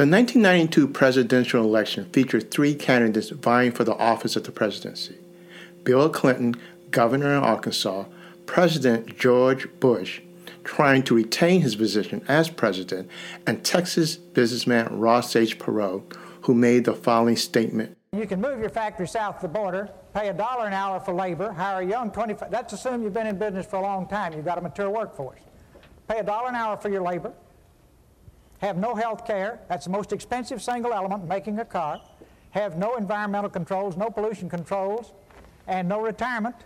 The 1992 presidential election featured three candidates vying for the office of the presidency Bill Clinton, governor of Arkansas, President George Bush, trying to retain his position as president, and Texas businessman Ross H. Perot, who made the following statement. You can move your factory south of the border, pay a dollar an hour for labor, hire a young 25, that's assume you've been in business for a long time, you've got a mature workforce. Pay a dollar an hour for your labor, have no health care, that's the most expensive single element making a car, have no environmental controls, no pollution controls, and no retirement,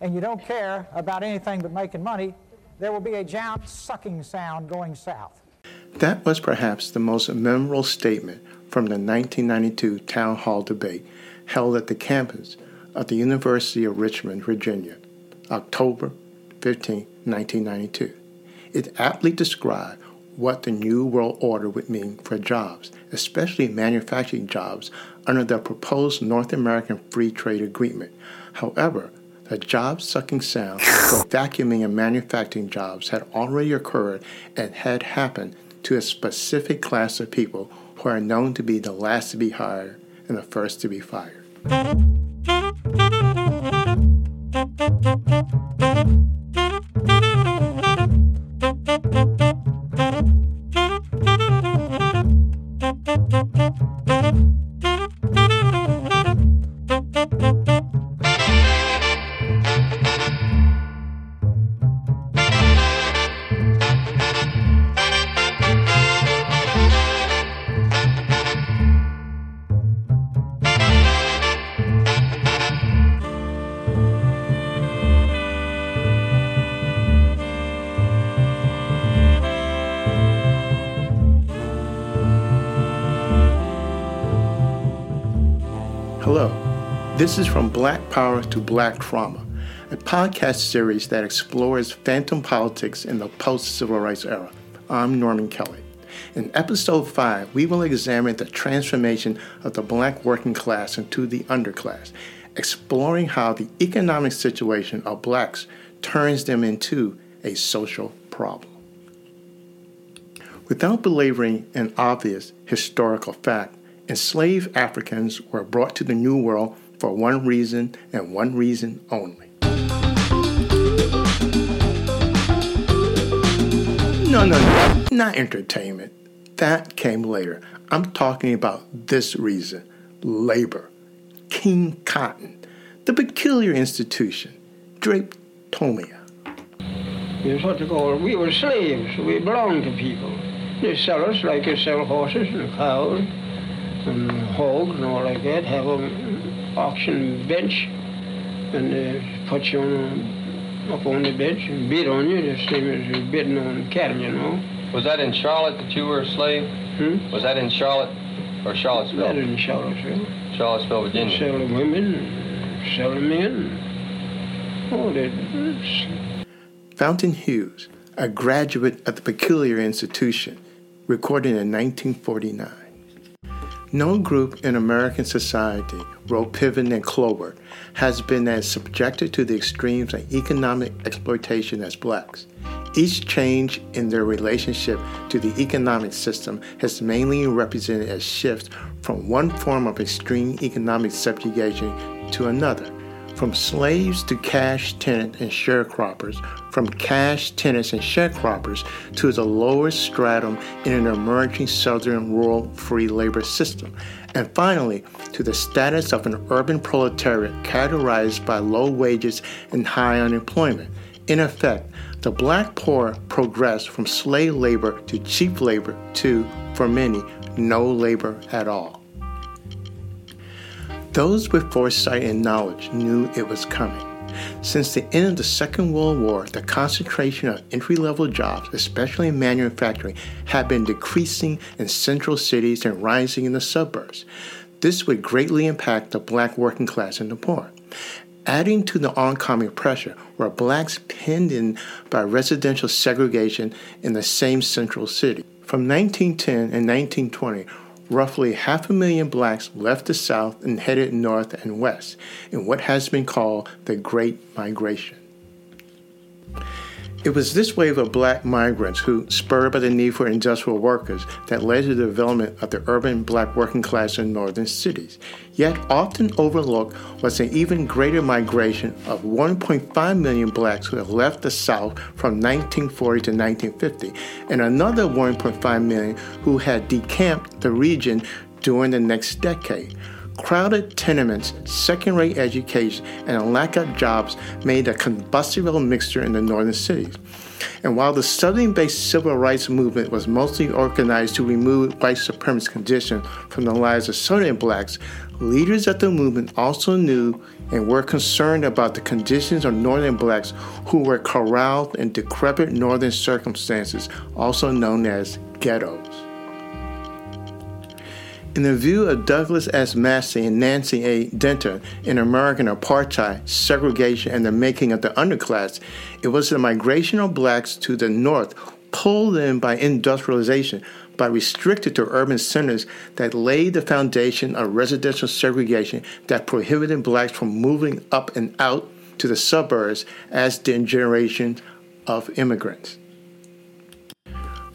and you don't care about anything but making money, there will be a giant sucking sound going south. That was perhaps the most memorable statement from the 1992 town hall debate held at the campus of the University of Richmond, Virginia, October 15, 1992. It aptly described what the New World Order would mean for jobs, especially manufacturing jobs under the proposed North American Free Trade Agreement. However, the job sucking sound for vacuuming and manufacturing jobs had already occurred and had happened to a specific class of people who are known to be the last to be hired and the first to be fired. This is From Black Power to Black Trauma, a podcast series that explores phantom politics in the post civil rights era. I'm Norman Kelly. In episode 5, we will examine the transformation of the black working class into the underclass, exploring how the economic situation of blacks turns them into a social problem. Without belaboring an obvious historical fact, enslaved Africans were brought to the New World for one reason and one reason only. No, no, no, not entertainment. That came later. I'm talking about this reason labor. King Cotton, the peculiar institution, Drapetomania. It's what they call we were slaves. We belonged to people. They sell us like they sell horses and cows and hogs and all like that. Have an auction bench and they put you on, up on the bench and bid on you the same as you're bidding on cattle, you know. Was that in Charlotte that you were a slave? Hmm? Was that in Charlotte or Charlottesville? That in Charlottesville. Charlottesville, Virginia. Sell the women, sell the men. Oh, that. Fountain Hughes, a graduate of the peculiar institution, recorded in 1949. No group in American society, wrote Piven and Cloward, has been as subjected to the extremes of economic exploitation as blacks. Each change in their relationship to the economic system has mainly represented a shift from one form of extreme economic subjugation to another. From slaves to cash tenants and sharecroppers, from cash tenants and sharecroppers to the lowest stratum in an emerging southern rural free labor system, and finally to the status of an urban proletariat characterized by low wages and high unemployment. In effect, the black poor progressed from slave labor to cheap labor to, for many, no labor at all. Those with foresight and knowledge knew it was coming. Since the end of the Second World War, the concentration of entry level jobs, especially in manufacturing, had been decreasing in central cities and rising in the suburbs. This would greatly impact the black working class and the poor. Adding to the oncoming pressure were blacks penned in by residential segregation in the same central city. From 1910 and 1920, roughly half a million blacks left the South and headed north and west in what has been called the Great Migration. It was this wave of black migrants who, spurred by the need for industrial workers, that led to the development of the urban black working class in northern cities. Yet, often overlooked was an even greater migration of 1.5 million blacks who had left the South from 1940 to 1950, and another 1.5 million who had decamped the region during the next decade. Crowded tenements, second rate education, and a lack of jobs made a combustible mixture in the northern cities. And while the southern based civil rights movement was mostly organized to remove white supremacist conditions from the lives of southern blacks, leaders of the movement also knew and were concerned about the conditions of northern blacks who were corralled in decrepit northern circumstances, also known as ghettos. In the view of Douglas S. Massey and Nancy A. Denton in American Apartheid, Segregation, and the Making of the Underclass, it was the migration of blacks to the North, pulled in by industrialization, by restricted to urban centers, that laid the foundation of residential segregation that prohibited blacks from moving up and out to the suburbs as did generations of immigrants.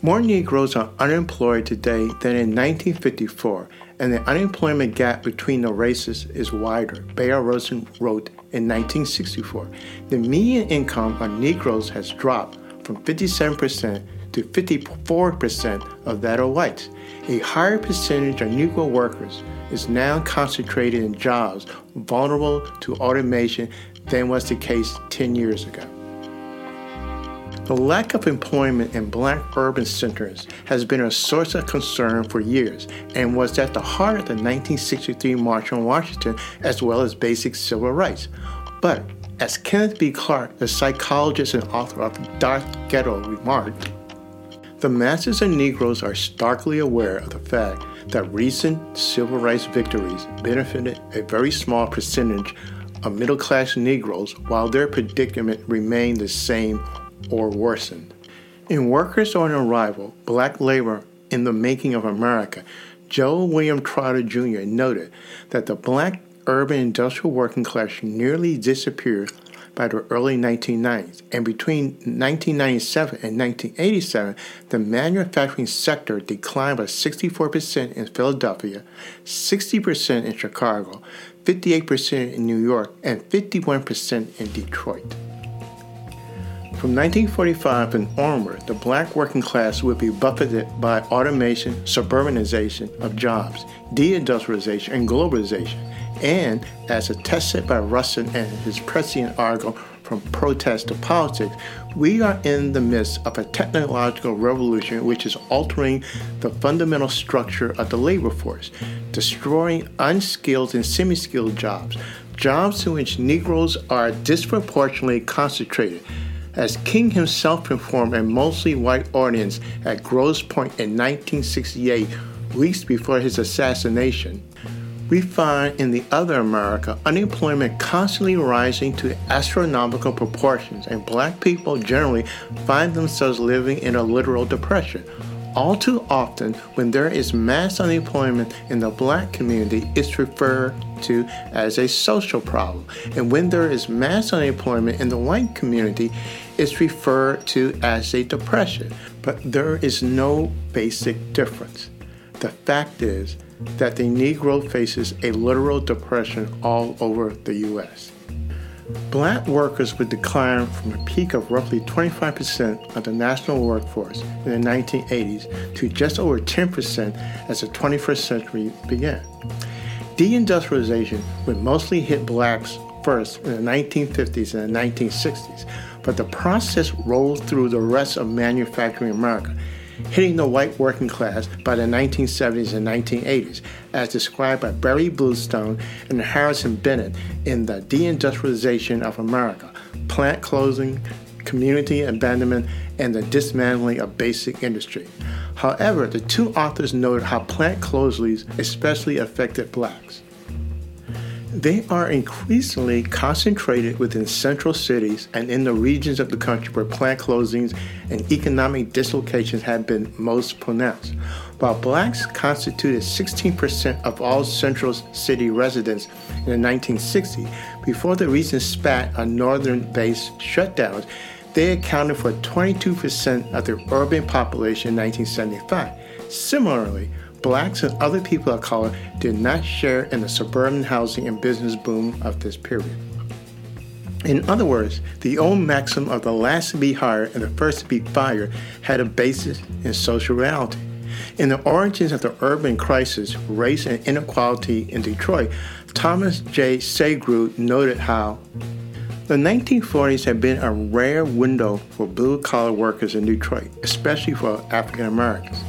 More Negroes are unemployed today than in 1954, and the unemployment gap between the races is wider, Bayard Rustin wrote in 1964. The median income of Negroes has dropped from 57% to 54% of that of whites. A higher percentage of Negro workers is now concentrated in jobs vulnerable to automation than was the case 10 years ago. The lack of employment in black urban centers has been a source of concern for years and was at the heart of the 1963 March on Washington as well as basic civil rights. But as Kenneth B. Clark, the psychologist and author of Dark Ghetto, remarked, the masses of Negroes are starkly aware of the fact that recent civil rights victories benefited a very small percentage of middle class Negroes while their predicament remained the same or worsened. In Workers on Arrival Black Labor in the Making of America, Joe William Trotter Jr. noted that the black urban industrial working class nearly disappeared by the early 1990s, and between 1997 and 1987, the manufacturing sector declined by 64% in Philadelphia, 60% in Chicago, 58% in New York, and 51% in Detroit. From 1945 and onward, the black working class would be buffeted by automation, suburbanization of jobs, deindustrialization, and globalization. And, as attested by Rustin and his prescient article from protest to politics, we are in the midst of a technological revolution which is altering the fundamental structure of the labor force, destroying unskilled and semi skilled jobs, jobs in which Negroes are disproportionately concentrated as King himself performed a mostly white audience at Grosse Pointe in 1968, weeks before his assassination, we find in the other America unemployment constantly rising to astronomical proportions, and black people generally find themselves living in a literal depression. All too often, when there is mass unemployment in the black community, it's referred to as a social problem. And when there is mass unemployment in the white community, it's referred to as a depression. But there is no basic difference. The fact is that the Negro faces a literal depression all over the U.S. Black workers would decline from a peak of roughly 25% of the national workforce in the 1980s to just over 10% as the 21st century began. Deindustrialization would mostly hit blacks first in the 1950s and the 1960s, but the process rolled through the rest of manufacturing America hitting the white working class by the 1970s and 1980s, as described by Barry Bluestone and Harrison Bennett in The Deindustrialization of America Plant Closing, Community Abandonment, and the Dismantling of Basic Industry. However, the two authors noted how plant closings especially affected blacks. They are increasingly concentrated within central cities and in the regions of the country where plant closings and economic dislocations have been most pronounced. While blacks constituted 16% of all central city residents in the 1960s, before the recent spat on northern based shutdowns, They accounted for 22% of the urban population in 1975. Similarly, blacks and other people of color did not share in the suburban housing and business boom of this period. In other words, the old maxim of the last to be hired and the first to be fired had a basis in social reality. In the origins of the urban crisis, race and inequality in Detroit, Thomas J. Sugrue noted how the 1940s had been a rare window for blue collar workers in Detroit, especially for African Americans.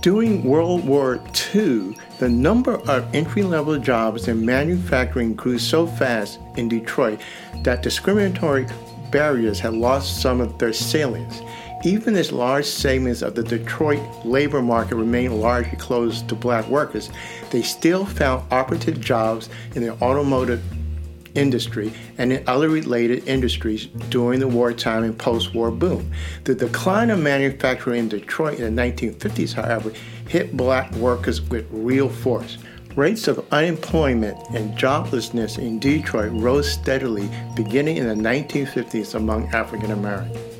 During World War II, the number of entry level jobs in manufacturing grew so fast in Detroit that discriminatory barriers had lost some of their salience. Even as large segments of the Detroit labor market remained largely closed to black workers, they still found operative jobs in the automotive industry and in other related industries during the wartime and post war boom. The decline of manufacturing in Detroit in the 1950s, however, hit black workers with real force. Rates of unemployment and joblessness in Detroit rose steadily beginning in the 1950s among African Americans.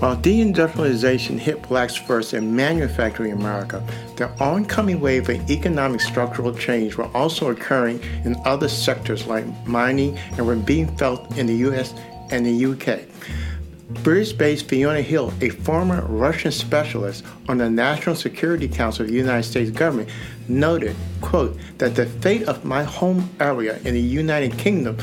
While deindustrialization hit blacks first in manufacturing America, the oncoming wave of economic structural change were also occurring in other sectors like mining and were being felt in the US and the UK. British based Fiona Hill, a former Russian specialist on the National Security Council of the United States government, noted, quote, that the fate of my home area in the United Kingdom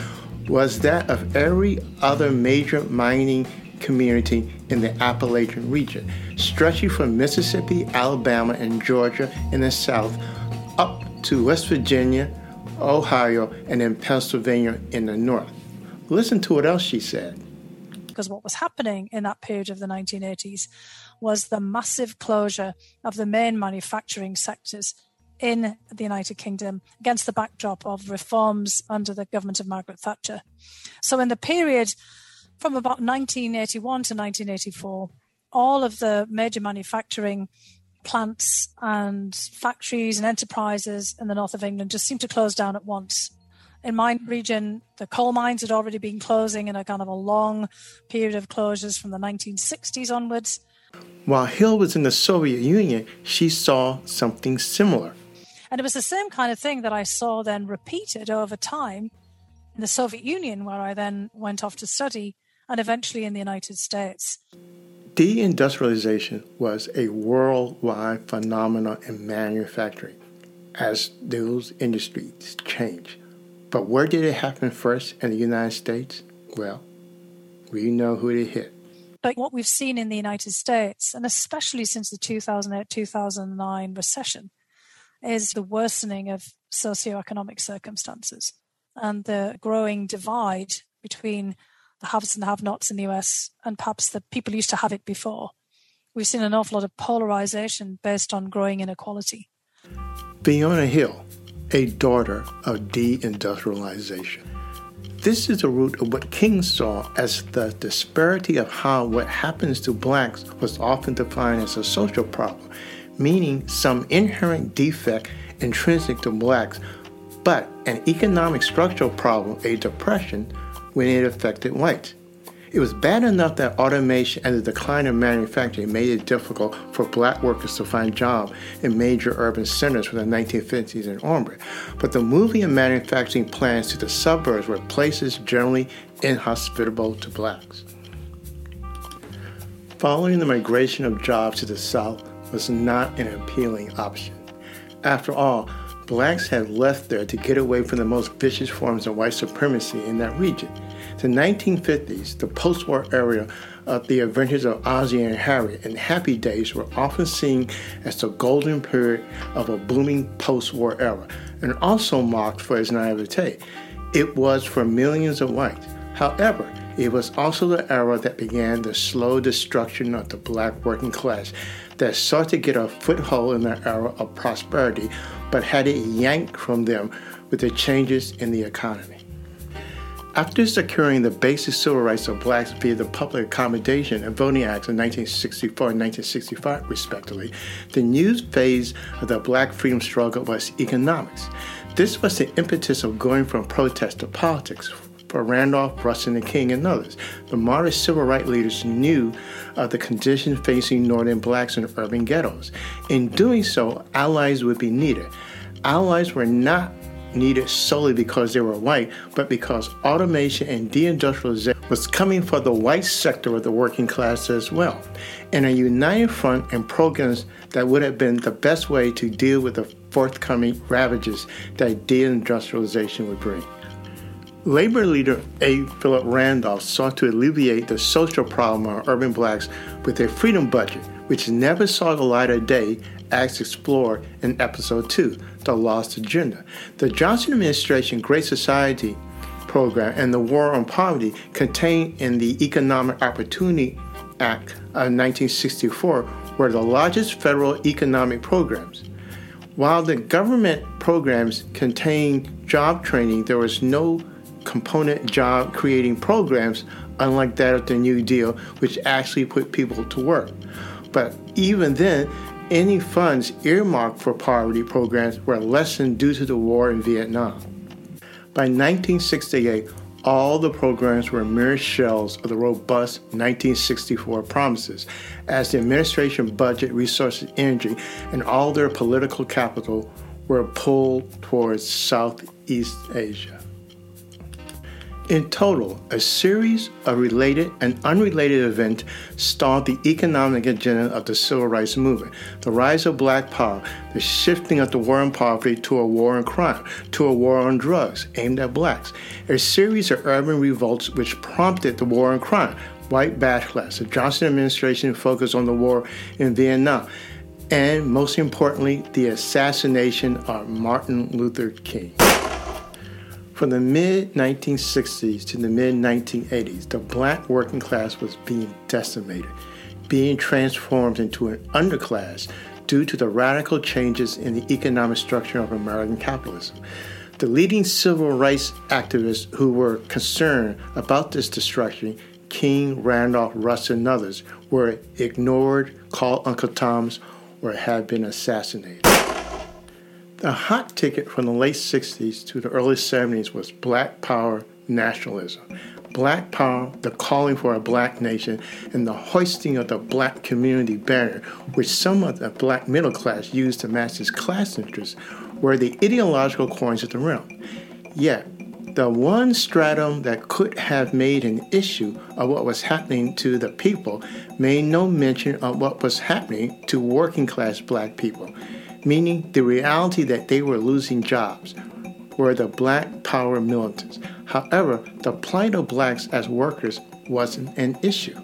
was that of every other major mining community in the Appalachian region, stretching from Mississippi, Alabama, and Georgia in the south up to West Virginia, Ohio, and then Pennsylvania in the north. Listen to what else she said. Because what was happening in that period of the 1980s was the massive closure of the main manufacturing sectors in the United Kingdom against the backdrop of reforms under the government of Margaret Thatcher. So, in the period from about 1981 to 1984, all of the major manufacturing plants and factories and enterprises in the north of England just seemed to close down at once. In my region, the coal mines had already been closing in a kind of a long period of closures from the 1960s onwards. While Hill was in the Soviet Union, she saw something similar. And it was the same kind of thing that I saw then repeated over time in the Soviet Union, where I then went off to study and eventually in the United States. Deindustrialization was a worldwide phenomenon in manufacturing as those industries changed. But where did it happen first in the United States? Well, we know who it hit. But what we've seen in the United States, and especially since the 2008 2009 recession, is the worsening of socioeconomic circumstances and the growing divide between the haves and the have nots in the US and perhaps the people used to have it before. We've seen an awful lot of polarization based on growing inequality. Fiona Hill, a daughter of deindustrialization. This is the root of what King saw as the disparity of how what happens to blacks was often defined as a social problem, meaning some inherent defect intrinsic to blacks, but an economic structural problem, a depression, when it affected whites. It was bad enough that automation and the decline of manufacturing made it difficult for black workers to find jobs in major urban centers from the 1950s and onward. But the moving of manufacturing plants to the suburbs were places generally inhospitable to blacks. Following the migration of jobs to the South was not an appealing option. After all, blacks had left there to get away from the most vicious forms of white supremacy in that region. The 1950s, the post war era of the adventures of Ozzie and Harriet and Happy Days were often seen as the golden period of a booming post war era and also mocked for its naivete. It was for millions of whites. However, it was also the era that began the slow destruction of the black working class that sought to get a foothold in the era of prosperity but had it yanked from them with the changes in the economy. After securing the basic civil rights of blacks via the Public Accommodation and Voting Acts of 1964 and 1965, respectively, the new phase of the black freedom struggle was economics. This was the impetus of going from protest to politics. for Randolph, Rustin, and King, and others. The modern civil rights leaders knew of the conditions facing northern blacks in urban ghettos. In doing so, allies would be needed. Allies were not needed solely because they were white, but because automation and deindustrialization was coming for the white sector of the working class as well. And a united front and programs that would have been the best way to deal with the forthcoming ravages that deindustrialization would bring. Labor leader A. Philip Randolph sought to alleviate the social problem of urban blacks with a freedom budget, which never saw the light of day as explored in episode 2, The Lost Agenda. The Johnson administration Great Society program and the War on Poverty contained in the Economic Opportunity Act of 1964 were the largest federal economic programs. While the government programs contained job training, there was no component job creating programs, unlike that of the New Deal, which actually put people to work. But even then, any funds earmarked for poverty programs were lessened due to the war in Vietnam. By 1968, all the programs were mere shells of the robust 1964 promises, as the administration budget, resources, energy, and all their political capital were pulled towards Southeast Asia. In total, a series of related and unrelated events stalled the economic agenda of the civil rights movement. The rise of black power, the shifting of the war on poverty to a war on crime, to a war on drugs aimed at blacks, a series of urban revolts which prompted the war on crime, white backlash, the Johnson administration focused on the war in Vietnam, and most importantly, the assassination of Martin Luther King. From the mid 1960s to the mid 1980s, the black working class was being decimated, being transformed into an underclass due to the radical changes in the economic structure of American capitalism. The leading civil rights activists who were concerned about this destruction, King, Randolph, Russ, and others, were ignored, called Uncle Toms, or had been assassinated. The hot ticket from the late 60s to the early 70s was Black Power nationalism. Black Power, the calling for a black nation, and the hoisting of the black community banner, which some of the black middle class used to match its class interests, were the ideological coins of the realm. Yet, the one stratum that could have made an issue of what was happening to the people made no mention of what was happening to working class black people meaning the reality that they were losing jobs, were the black power militants. However, the plight of blacks as workers wasn't an issue.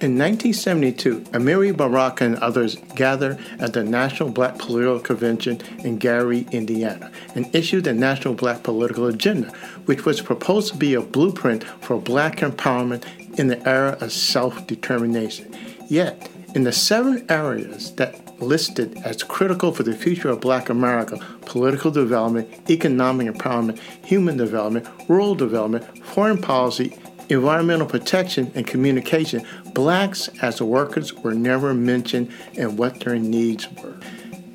In 1972, Amiri Baraka and others gathered at the National Black Political Convention in Gary, Indiana, and issued the National Black Political Agenda, which was proposed to be a blueprint for black empowerment in the era of self determination. Yet, in the seven areas that listed as critical for the future of black America political development, economic empowerment, human development, rural development, foreign policy, environmental protection, and communication, blacks as workers were never mentioned and what their needs were.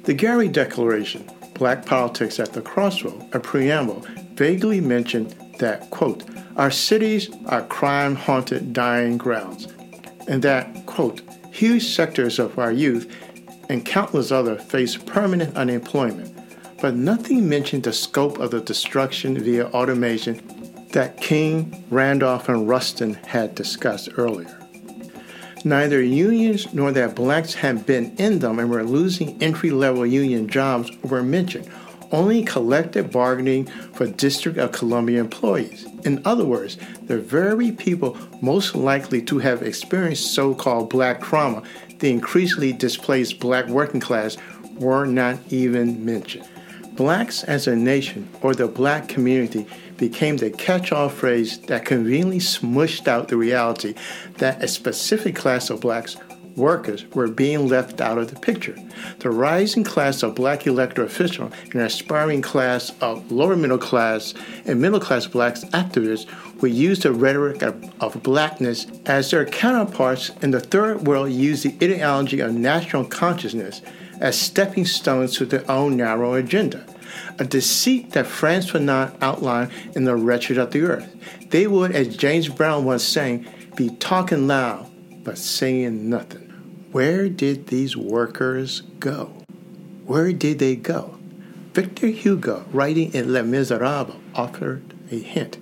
The Gary Declaration, Black Politics at the Crossroad, a preamble, vaguely mentioned that, quote, our cities are crime haunted dying grounds, and that, quote, huge sectors of our youth and countless others face permanent unemployment, but nothing mentioned the scope of the destruction via automation that King, Randolph, and Rustin had discussed earlier. Neither unions nor that blacks had been in them and were losing entry level union jobs were mentioned, only collective bargaining for District of Columbia employees. In other words, the very people most likely to have experienced so called black trauma the increasingly displaced black working class were not even mentioned. Blacks as a nation or the black community became the catch all phrase that conveniently smushed out the reality that a specific class of blacks workers were being left out of the picture. The rising class of black elected officials and aspiring class of lower middle class and middle class blacks activists would use the rhetoric of, of blackness as their counterparts in the third world use the ideology of national consciousness as stepping stones to their own narrow agenda. a deceit that France would not outline in the wretched of the earth. They would, as James Brown was saying, be talking loud but saying nothing. Where did these workers go? Where did they go? Victor Hugo, writing in Les Miserables, offered a hint.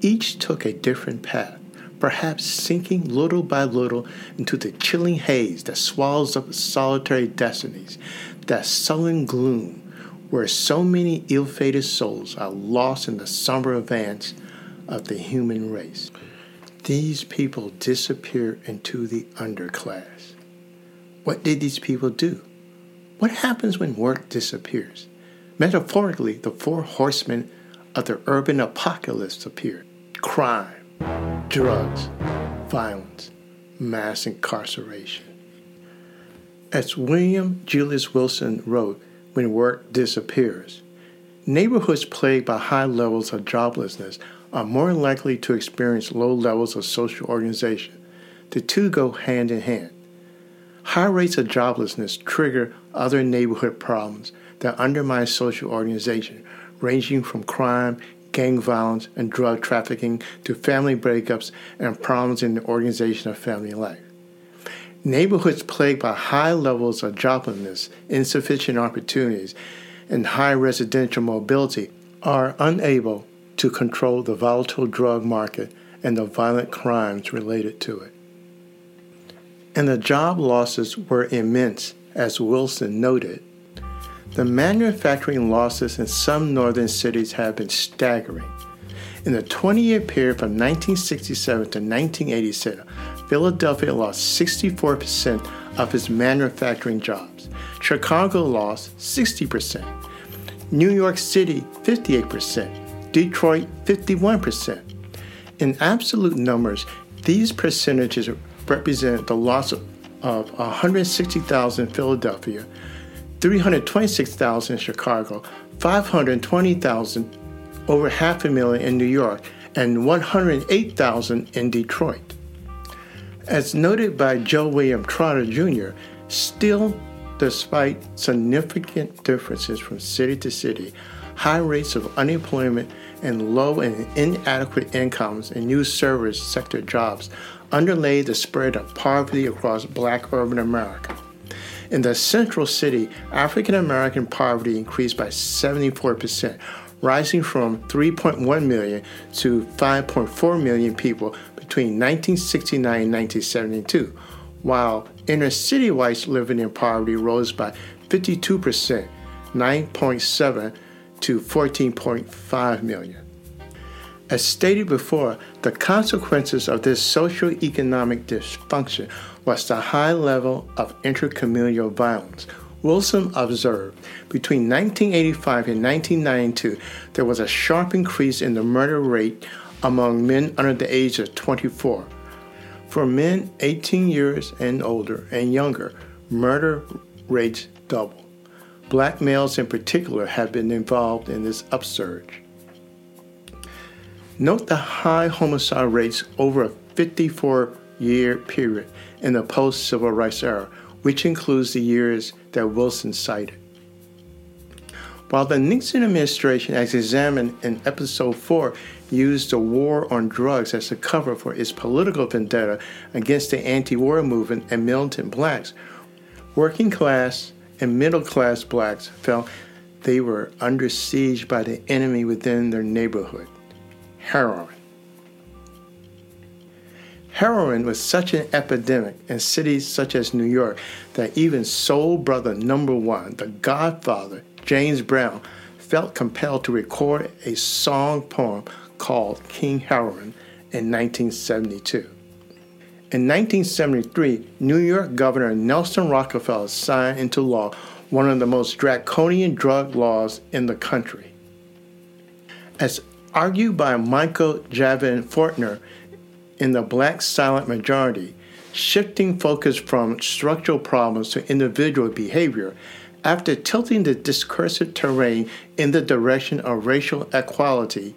Each took a different path, perhaps sinking little by little into the chilling haze that swallows up solitary destinies, that sullen gloom where so many ill fated souls are lost in the somber advance of the human race. These people disappear into the underclass. What did these people do? What happens when work disappears? Metaphorically, the four horsemen of the urban apocalypse appeared crime, drugs, violence, mass incarceration. As William Julius Wilson wrote, when work disappears, neighborhoods plagued by high levels of joblessness are more likely to experience low levels of social organization. The two go hand in hand. High rates of joblessness trigger other neighborhood problems that undermine social organization, ranging from crime, gang violence, and drug trafficking to family breakups and problems in the organization of family life. Neighborhoods plagued by high levels of joblessness, insufficient opportunities, and high residential mobility are unable to control the volatile drug market and the violent crimes related to it. And the job losses were immense, as Wilson noted. The manufacturing losses in some northern cities have been staggering. In the 20 year period from 1967 to 1987, Philadelphia lost 64% of its manufacturing jobs. Chicago lost 60%. New York City, 58%. Detroit, 51%. In absolute numbers, these percentages represent the loss of, of 160,000 in Philadelphia, 326,000 in Chicago, 520,000, over half a million in New York, and 108,000 in Detroit. As noted by Joe William Trotter Jr., still, despite significant differences from city to city, high rates of unemployment and low and inadequate incomes in new service sector jobs underlay the spread of poverty across black urban America. In the central city, African American poverty increased by 74%, rising from 3.1 million to 5.4 million people between 1969 and 1972, while inner city whites living in poverty rose by 52%, 9.7 to 14.5 million. As stated before, the consequences of this socio-economic dysfunction was the high level of intrafamilial violence. Wilson observed between 1985 and 1992 there was a sharp increase in the murder rate among men under the age of 24. For men 18 years and older and younger, murder rates double. Black males in particular have been involved in this upsurge. Note the high homicide rates over a 54 year period in the post civil rights era, which includes the years that Wilson cited. While the Nixon administration, as examined in episode 4, used the war on drugs as a cover for its political vendetta against the anti war movement and militant blacks, working class and middle class blacks felt they were under siege by the enemy within their neighborhood heroin. Heroin was such an epidemic in cities such as New York that even soul brother number one, the godfather, James Brown, felt compelled to record a song poem called King Heroin in 1972. In 1973, New York Governor Nelson Rockefeller signed into law one of the most draconian drug laws in the country. As argued by Michael Javen Fortner in The Black Silent Majority, shifting focus from structural problems to individual behavior after tilting the discursive terrain in the direction of racial equality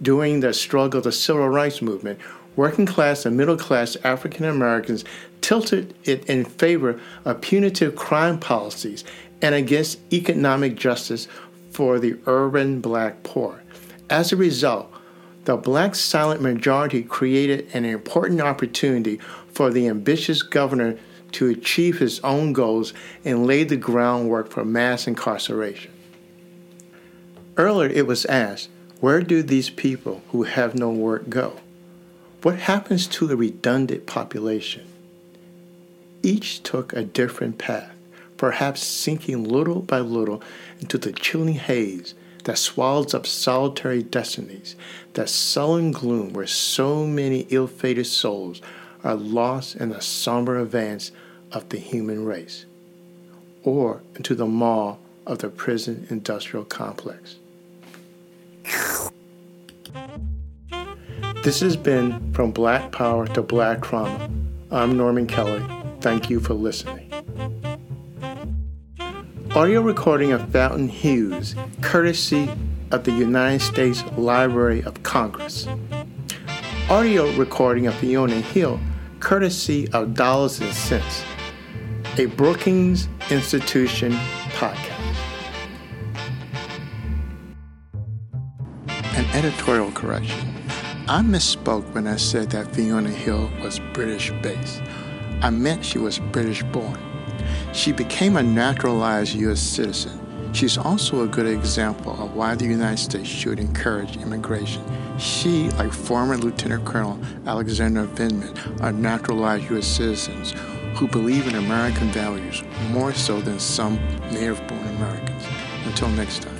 during the struggle of the civil rights movement, working class and middle class African Americans tilted it in favor of punitive crime policies and against economic justice for the urban black poor. As a result, the black silent majority created an important opportunity for the ambitious governor to achieve his own goals and lay the groundwork for mass incarceration. Earlier, it was asked where do these people who have no work go? What happens to the redundant population? Each took a different path, perhaps sinking little by little into the chilling haze that swallows up solitary destinies, that sullen gloom where so many ill fated souls are lost in the somber advance of the human race, or into the maw of the prison industrial complex. This has been From Black Power to Black Trauma. I'm Norman Kelly. Thank you for listening. Audio recording of Fountain Hughes, courtesy of the United States Library of Congress. Audio recording of Fiona Hill, courtesy of Dollars and Sense, a Brookings Institution podcast. An editorial correction. I misspoke when I said that Fiona Hill was British based. I meant she was British born. She became a naturalized U.S. citizen. She's also a good example of why the United States should encourage immigration. She, like former Lieutenant Colonel Alexander Vindman, are naturalized U.S. citizens who believe in American values more so than some native born Americans. Until next time.